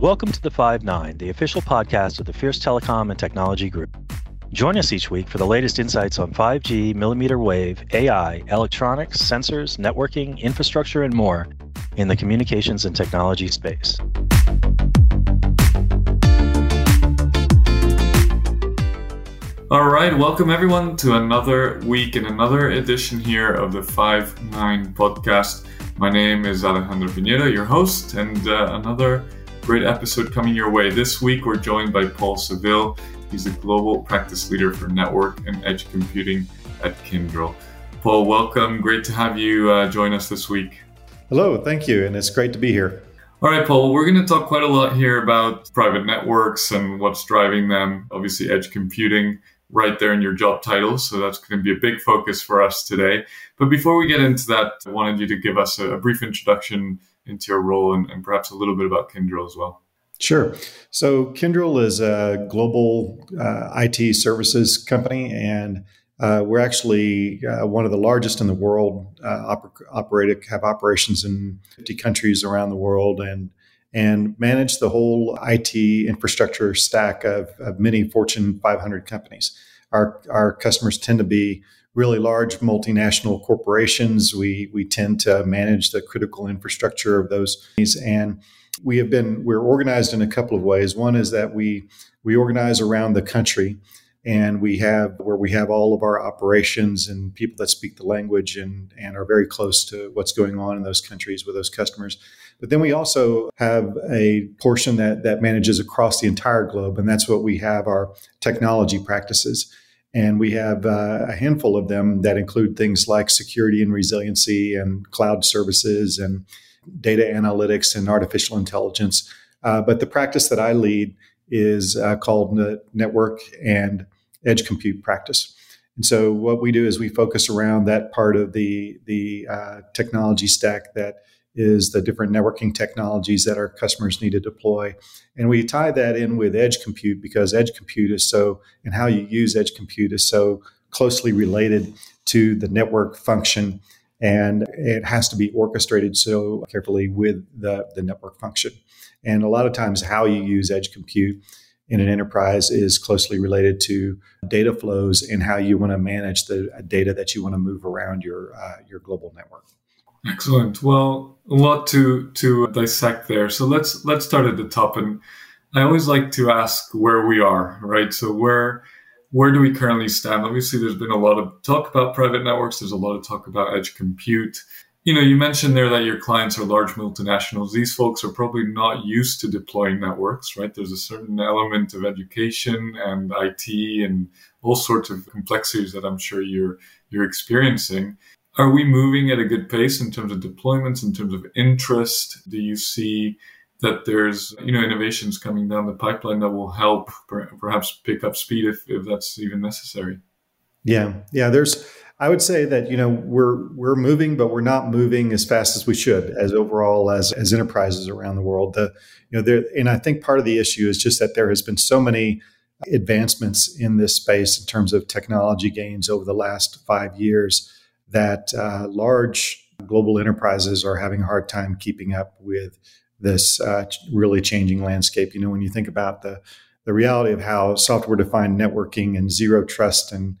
Welcome to the Five Nine, the official podcast of the Fierce Telecom and Technology Group. Join us each week for the latest insights on 5G, millimeter wave, AI, electronics, sensors, networking, infrastructure, and more in the communications and technology space. All right, welcome everyone to another week and another edition here of the 5 9 podcast. My name is Alejandro Pinero, your host, and uh, another great episode coming your way. This week, we're joined by Paul Savill. He's the global practice leader for network and edge computing at Kyndryl. Paul, welcome. Great to have you uh, join us this week. Hello, thank you, and it's great to be here. All right, Paul, we're going to talk quite a lot here about private networks and what's driving them. Obviously, edge computing right there in your job title. So that's going to be a big focus for us today. But before we get into that, I wanted you to give us a, a brief introduction into your role and, and, perhaps a little bit about Kyndryl as well. Sure. So Kyndryl is a global uh, IT services company, and uh, we're actually uh, one of the largest in the world. Uh, operated have operations in 50 countries around the world, and and manage the whole IT infrastructure stack of, of many Fortune 500 companies. Our, our customers tend to be really large multinational corporations. We, we tend to manage the critical infrastructure of those companies. And we have been, we're organized in a couple of ways. One is that we, we organize around the country and we have where we have all of our operations and people that speak the language and, and are very close to what's going on in those countries with those customers. But then we also have a portion that, that manages across the entire globe, and that's what we have our technology practices. And we have uh, a handful of them that include things like security and resiliency and cloud services and data analytics and artificial intelligence. Uh, but the practice that I lead is uh, called network and edge compute practice. And so what we do is we focus around that part of the the uh, technology stack that is the different networking technologies that our customers need to deploy. And we tie that in with edge compute because edge compute is so, and how you use edge compute is so closely related to the network function. And it has to be orchestrated so carefully with the, the network function. And a lot of times, how you use edge compute in an enterprise is closely related to data flows and how you want to manage the data that you want to move around your, uh, your global network. Excellent. Well, a lot to to dissect there. So let's let's start at the top. And I always like to ask where we are, right? So where where do we currently stand? Obviously, there's been a lot of talk about private networks. There's a lot of talk about edge compute. You know, you mentioned there that your clients are large multinationals. These folks are probably not used to deploying networks, right? There's a certain element of education and IT and all sorts of complexities that I'm sure you're you're experiencing. Are we moving at a good pace in terms of deployments, in terms of interest? Do you see that there's you know innovations coming down the pipeline that will help perhaps pick up speed if, if that's even necessary? Yeah, yeah. There's I would say that you know we're we're moving, but we're not moving as fast as we should as overall as as enterprises around the world. The you know there and I think part of the issue is just that there has been so many advancements in this space in terms of technology gains over the last five years that uh, large global enterprises are having a hard time keeping up with this uh, really changing landscape. You know, when you think about the the reality of how software defined networking and zero trust and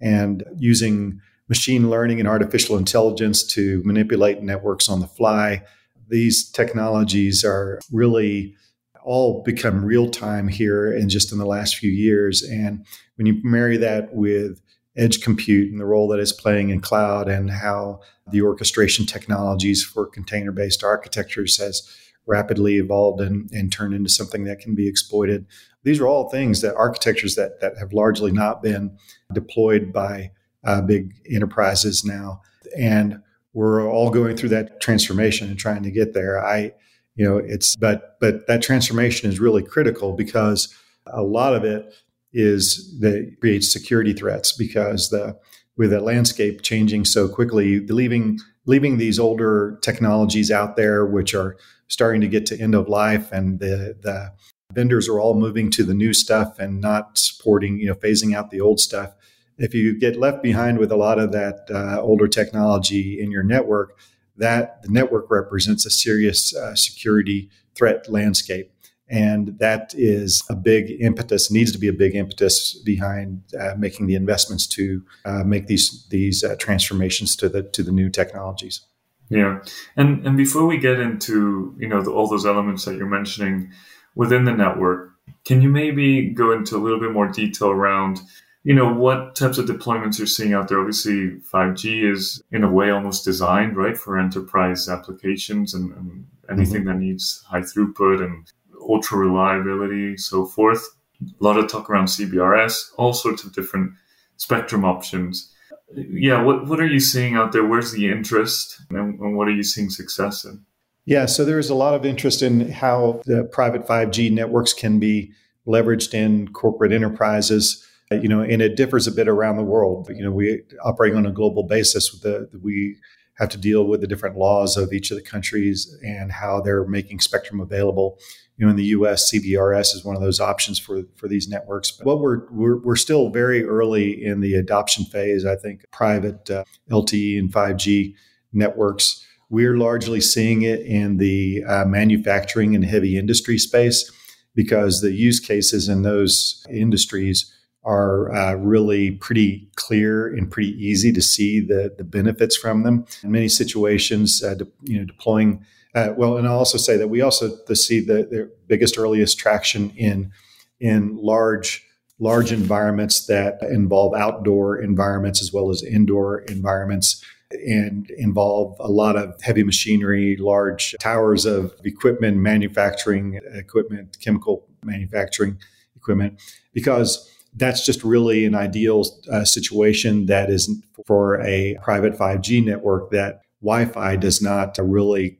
and using machine learning and artificial intelligence to manipulate networks on the fly, these technologies are really all become real time here and just in the last few years. And when you marry that with edge compute and the role that it's playing in cloud and how the orchestration technologies for container based architectures has rapidly evolved and, and turned into something that can be exploited. These are all things that architectures that, that have largely not been deployed by uh, big enterprises now. And we're all going through that transformation and trying to get there. I, you know, it's, but, but that transformation is really critical because a lot of it is that creates security threats because the with the landscape changing so quickly, leaving leaving these older technologies out there, which are starting to get to end of life, and the the vendors are all moving to the new stuff and not supporting, you know, phasing out the old stuff. If you get left behind with a lot of that uh, older technology in your network, that the network represents a serious uh, security threat landscape. And that is a big impetus, needs to be a big impetus behind uh, making the investments to uh, make these these uh, transformations to the to the new technologies. Yeah, and and before we get into you know the, all those elements that you're mentioning within the network, can you maybe go into a little bit more detail around you know what types of deployments you're seeing out there obviously 5g is in a way almost designed right for enterprise applications and, and anything mm-hmm. that needs high throughput and ultra reliability so forth a lot of talk around cbrs all sorts of different spectrum options yeah what, what are you seeing out there where's the interest and, and what are you seeing success in yeah so there's a lot of interest in how the private 5g networks can be leveraged in corporate enterprises you know, and it differs a bit around the world. You know, we operate on a global basis. With the we have to deal with the different laws of each of the countries and how they're making spectrum available. You know, in the U.S., CBRS is one of those options for for these networks. But we're we're, we're still very early in the adoption phase. I think private uh, LTE and 5G networks. We're largely seeing it in the uh, manufacturing and heavy industry space because the use cases in those industries are uh, really pretty clear and pretty easy to see the, the benefits from them. In many situations, uh, de- you know, deploying uh, well, and I'll also say that we also see the, the biggest earliest traction in in large large environments that involve outdoor environments as well as indoor environments and involve a lot of heavy machinery, large towers of equipment, manufacturing equipment, chemical manufacturing equipment, because that's just really an ideal uh, situation that is for a private 5G network that Wi-Fi does not really,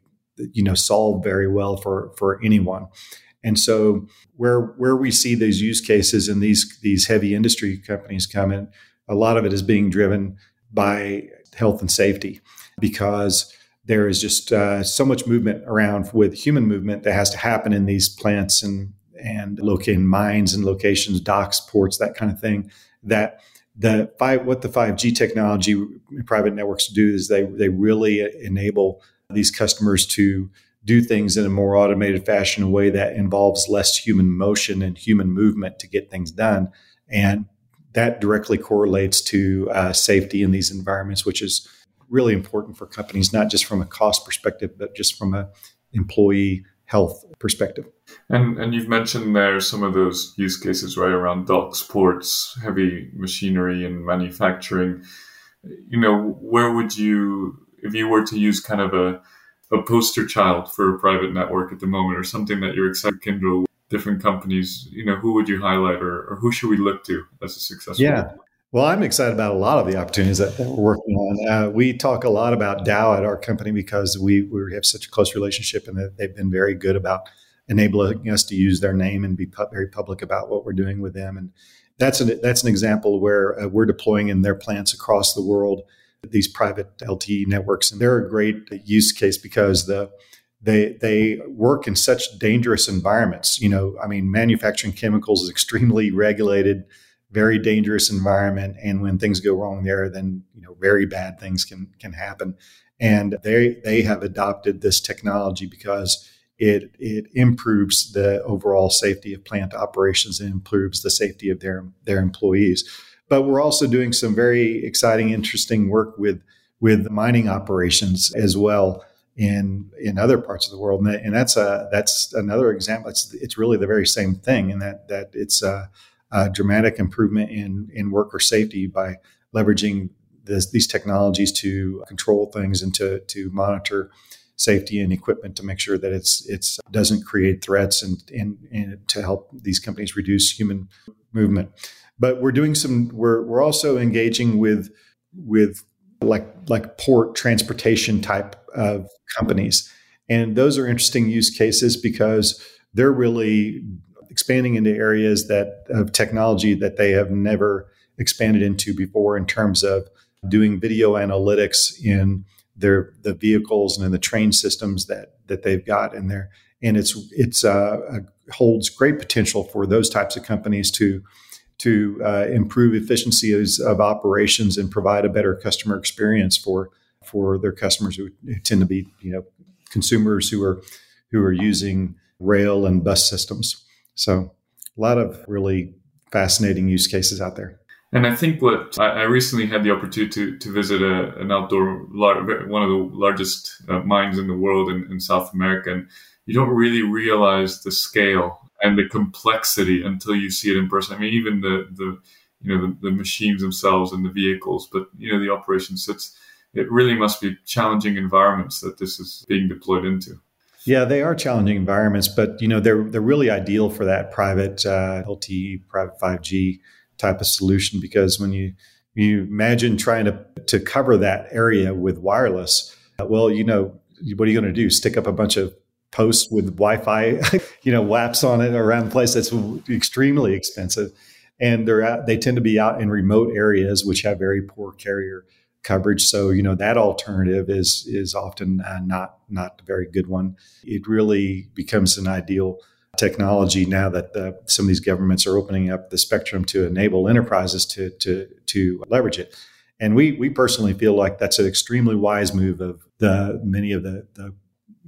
you know, solve very well for for anyone. And so where where we see these use cases and these these heavy industry companies come in, a lot of it is being driven by health and safety because there is just uh, so much movement around with human movement that has to happen in these plants and and locating mines and locations, docks, ports, that kind of thing. That the five, what the 5G technology private networks do is they they really enable these customers to do things in a more automated fashion, a way that involves less human motion and human movement to get things done, and that directly correlates to uh, safety in these environments, which is really important for companies, not just from a cost perspective, but just from a employee health perspective. And and you've mentioned there some of those use cases right around docks, ports, heavy machinery, and manufacturing. You know, where would you, if you were to use kind of a a poster child for a private network at the moment, or something that you're excited Kyndryl, different companies, you know, who would you highlight, or, or who should we look to as a successful? Yeah. Well, I'm excited about a lot of the opportunities that, that we're working on. Uh, we talk a lot about Dow at our company because we, we have such a close relationship and they've been very good about enabling us to use their name and be pu- very public about what we're doing with them. And that's an, that's an example where uh, we're deploying in their plants across the world these private LTE networks. And they're a great use case because the they they work in such dangerous environments. You know, I mean, manufacturing chemicals is extremely regulated very dangerous environment and when things go wrong there then you know very bad things can can happen. And they they have adopted this technology because it it improves the overall safety of plant operations and improves the safety of their their employees. But we're also doing some very exciting interesting work with with mining operations as well in in other parts of the world. And, that, and that's a that's another example. It's it's really the very same thing in that that it's uh uh, dramatic improvement in in worker safety by leveraging this, these technologies to control things and to to monitor safety and equipment to make sure that it's it's doesn't create threats and and, and to help these companies reduce human movement. But we're doing some. We're we're also engaging with with like like port transportation type of companies, and those are interesting use cases because they're really expanding into areas that of technology that they have never expanded into before in terms of doing video analytics in their the vehicles and in the train systems that that they've got in there and it's it's uh, holds great potential for those types of companies to to uh, improve efficiencies of operations and provide a better customer experience for for their customers who, who tend to be you know consumers who are who are using rail and bus systems. So a lot of really fascinating use cases out there. And I think what I, recently had the opportunity to, to visit a, an outdoor, one of the largest uh, mines in the world in, in South America. And you don't really realize the scale and the complexity until you see it in person. I mean, even the, the you know, the, the machines themselves and the vehicles, but, you know, the operation sits, it really must be challenging environments that this is being deployed into. Yeah, they are challenging environments, but you know they're they're really ideal for that private uh, LTE, private five G type of solution because when you you imagine trying to to cover that area with wireless, uh, well, you know what are you going to do? Stick up a bunch of posts with Wi-Fi, you know, WAPs on it around the place. That's extremely expensive, and they're they tend to be out in remote areas which have very poor carrier coverage. So you know that alternative is is often uh, not not a very good one. It really becomes an ideal technology now that the, some of these governments are opening up the spectrum to enable enterprises to to to leverage it. And we we personally feel like that's an extremely wise move of the many of the, the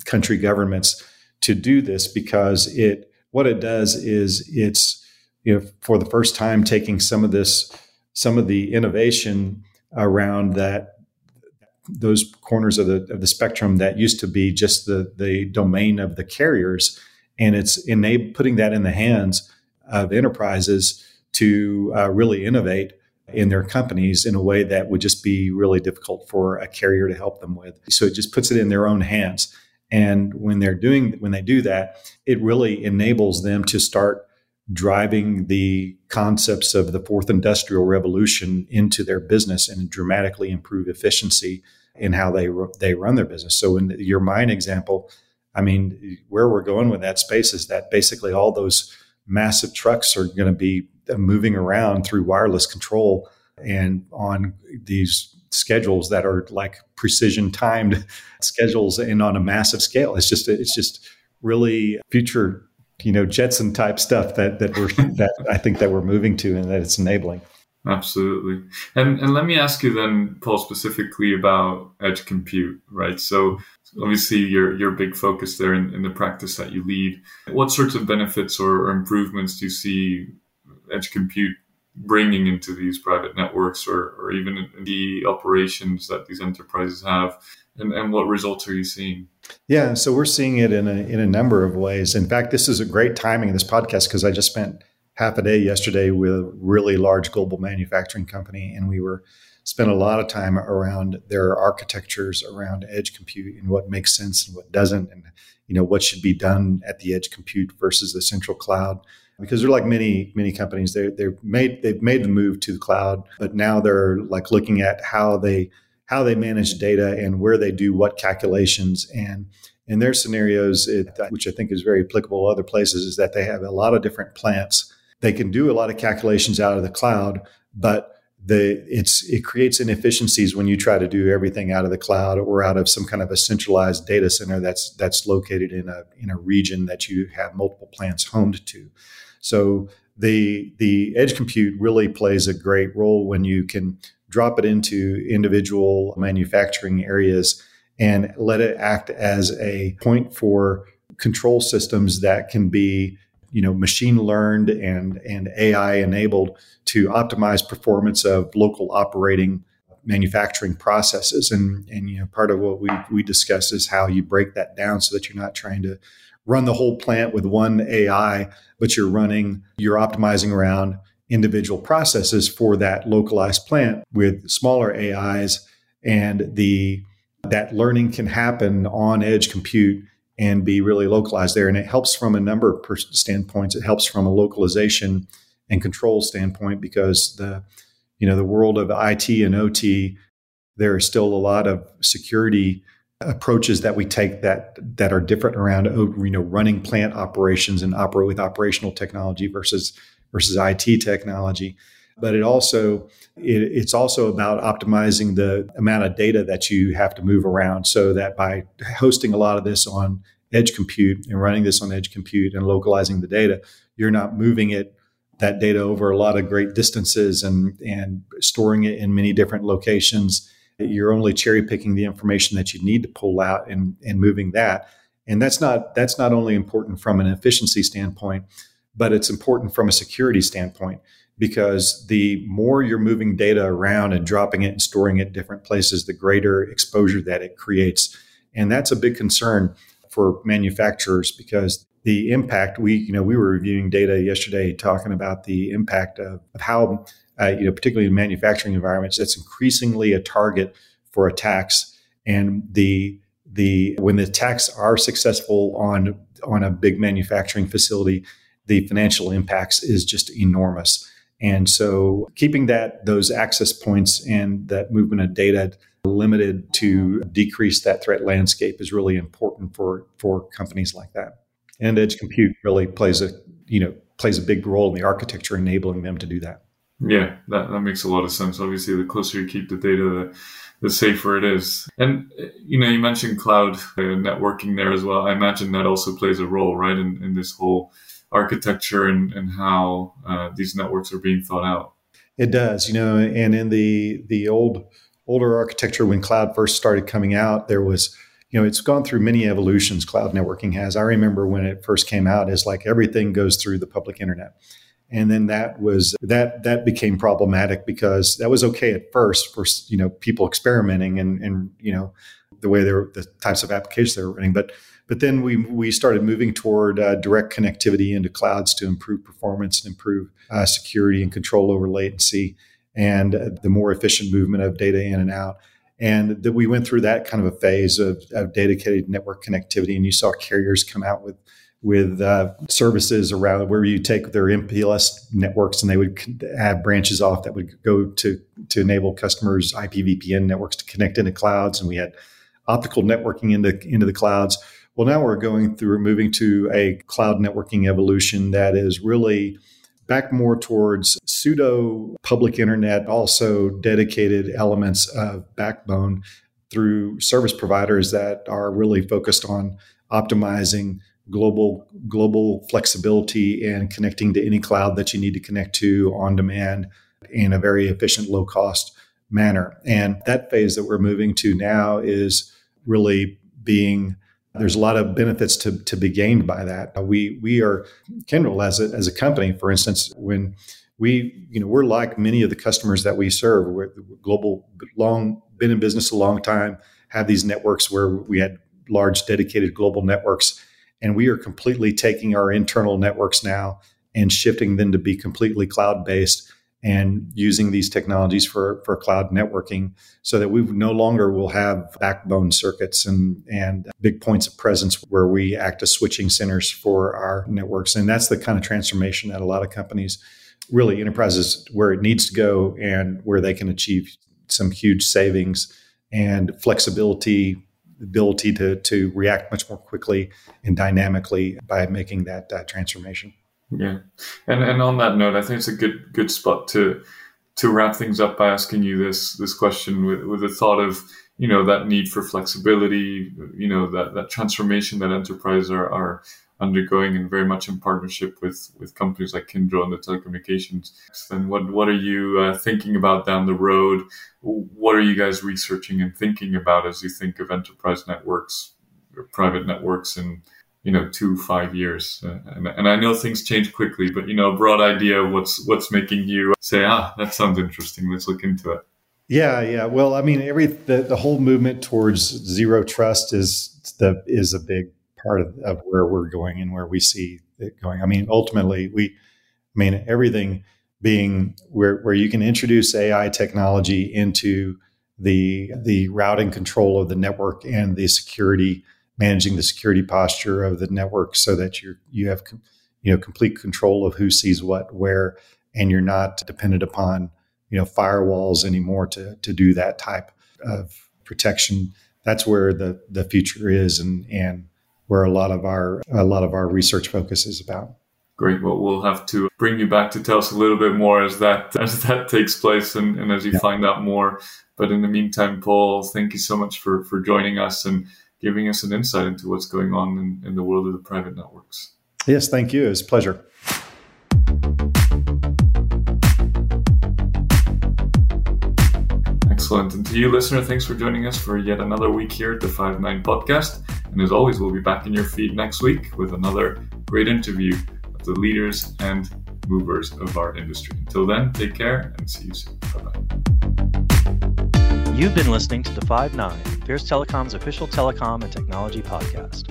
country governments to do this because it what it does is it's you know for the first time taking some of this some of the innovation around that those corners of the of the spectrum that used to be just the the domain of the carriers, and it's enable putting that in the hands of enterprises to uh, really innovate in their companies in a way that would just be really difficult for a carrier to help them with. So it just puts it in their own hands. And when they're doing when they do that, it really enables them to start driving the concepts of the fourth industrial revolution into their business and dramatically improve efficiency in how they they run their business. So in your mine example, I mean, where we're going with that space is that basically all those massive trucks are going to be uh, moving around through wireless control and on these schedules that are like precision timed schedules and on a massive scale. It's just it's just really future you know Jetson type stuff that that we're that I think that we're moving to and that it's enabling. Absolutely. And and let me ask you then, Paul, specifically about edge compute, right? So obviously your your big focus there in, in the practice that you lead. What sorts of benefits or, or improvements do you see edge compute bringing into these private networks or, or even the operations that these enterprises have? And, and what results are you seeing? Yeah, so we're seeing it in a, in a number of ways. In fact, this is a great timing of this podcast because I just spent half a day yesterday with a really large global manufacturing company, and we were spent a lot of time around their architectures around edge compute and what makes sense and what doesn't, and you know what should be done at the edge compute versus the central cloud. Because they're like many many companies, they they've made they've made the move to the cloud, but now they're like looking at how they how they manage data and where they do what calculations. And in their scenarios, it, which I think is very applicable to other places, is that they have a lot of different plants. They can do a lot of calculations out of the cloud, but the it's it creates inefficiencies when you try to do everything out of the cloud or out of some kind of a centralized data center that's that's located in a in a region that you have multiple plants homed to. So the the edge compute really plays a great role when you can drop it into individual manufacturing areas and let it act as a point for control systems that can be you know machine learned and and AI enabled to optimize performance of local operating manufacturing processes. And and you know part of what we we discuss is how you break that down so that you're not trying to run the whole plant with one AI but you're running you're optimizing around individual processes for that localized plant with smaller AIs and the that learning can happen on edge compute and be really localized there. And it helps from a number of standpoints. It helps from a localization and control standpoint because the you know the world of IT and OT there are still a lot of security approaches that we take that that are different around oh, you know running plant operations and operate with operational technology versus versus IT technology. But it also it, it's also about optimizing the amount of data that you have to move around, so that by hosting a lot of this on edge compute and running this on edge compute and localizing the data, you're not moving it that data over a lot of great distances and and storing it in many different locations. You're only cherry picking the information that you need to pull out and and moving that And that's not that's not only important from an efficiency standpoint, but it's important from a security standpoint because the more you're moving data around and dropping it and storing it different places, the greater exposure that it creates. And that's a big concern for manufacturers because the impact we you know we were reviewing data yesterday talking about the impact of, of how uh, you know particularly in manufacturing environments that's increasingly a target for attacks and the the when the attacks are successful on on a big manufacturing facility the financial impacts is just enormous. And so keeping that those access points and that movement of data limited to decrease that threat landscape is really important for for companies like that. And edge compute really plays a you know plays a big role in the architecture enabling them to do that. Yeah that, that makes a lot of sense. Obviously the closer you keep the data the, the safer it is. And you know you mentioned cloud uh, networking there as well. I imagine that also plays a role right in, in this whole architecture and, and how uh, these networks are being thought out it does you know and in the the old older architecture when cloud first started coming out there was you know, it's gone through many evolutions. Cloud networking has. I remember when it first came out, is like everything goes through the public internet, and then that was that that became problematic because that was okay at first for you know people experimenting and and you know the way they were the types of applications they were running, but but then we we started moving toward uh, direct connectivity into clouds to improve performance and improve uh, security and control over latency and uh, the more efficient movement of data in and out and that we went through that kind of a phase of, of dedicated network connectivity and you saw carriers come out with with uh, services around where you take their MPLS networks and they would have branches off that would go to to enable customers IPVPN networks to connect into clouds, and we had optical networking into into the clouds. Well, now we're going through moving to a cloud networking evolution that is really back more towards pseudo public internet, also dedicated elements of backbone through service providers that are really focused on optimizing global global flexibility and connecting to any cloud that you need to connect to on demand in a very efficient low cost manner. And that phase that we're moving to now is really being there's a lot of benefits to, to be gained by that. Uh, we we are Kyndryl as a, as a company, for instance, when we you know we're like many of the customers that we serve. We're global, long been in business a long time, have these networks where we had large dedicated global networks, and we are completely taking our internal networks now and shifting them to be completely cloud based and using these technologies for, for cloud networking so that we no longer will have backbone circuits and, and big points of presence where we act as switching centers for our networks. And that's the kind of transformation that a lot of companies, really enterprises, where it needs to go and where they can achieve some huge savings and flexibility ability to, to react much more quickly and dynamically by making that uh, transformation. Yeah, and and on that note, I think it's a good good spot to to wrap things up by asking you this this question with with the thought of you know that need for flexibility, you know that that transformation that enterprises are are undergoing and very much in partnership with with companies like Kyndryl and the telecommunications. And what what are you uh, thinking about down the road? What are you guys researching and thinking about as you think of enterprise networks, private networks, and you know two five years. Uh, and, and i know things change quickly but you know a broad idea of what's what's making you say ah that sounds interesting. Let's look into it. Yeah yeah. Well i mean every the, the whole movement towards zero trust is the is a big part of, of where we're going and where we see it going. I mean ultimately we i mean everything being where where you can introduce ai technology into the the routing control of the network and the security managing the security posture of the network so that you you have you know complete control of who sees what where and you're not dependent upon you know firewalls anymore to to do that type of protection. That's where the the future is and and where a lot of our a lot of our research focus is about. Great. Well we'll have to bring you back to tell us a little bit more as that as that takes place and, and as you yeah. find out more. But in the meantime paul thank you so much for for joining us and giving us an insight into what's going on in, in the world of the private networks. Yes, thank you. It's a pleasure. Excellent. And to you, listener, thanks for joining us for yet another week here at the Five9 podcast. And as always, we'll be back in your feed next week with another great interview of the leaders and movers of our industry. Until then, take care and see you soon. Bye bye. You've been listening to the Five Nine, Fierce Telecom's official telecom and technology podcast.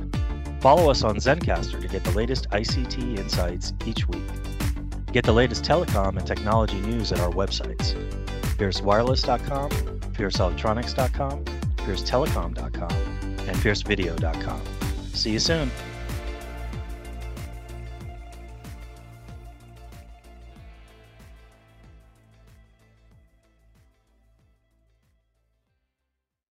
Follow us on Zencaster to get the latest ICT insights each week. Get the latest telecom and technology news at our websites fiercewireless.com, fierceelectronics.com, fiercetelecom.com, and fiercevideo.com. See you soon.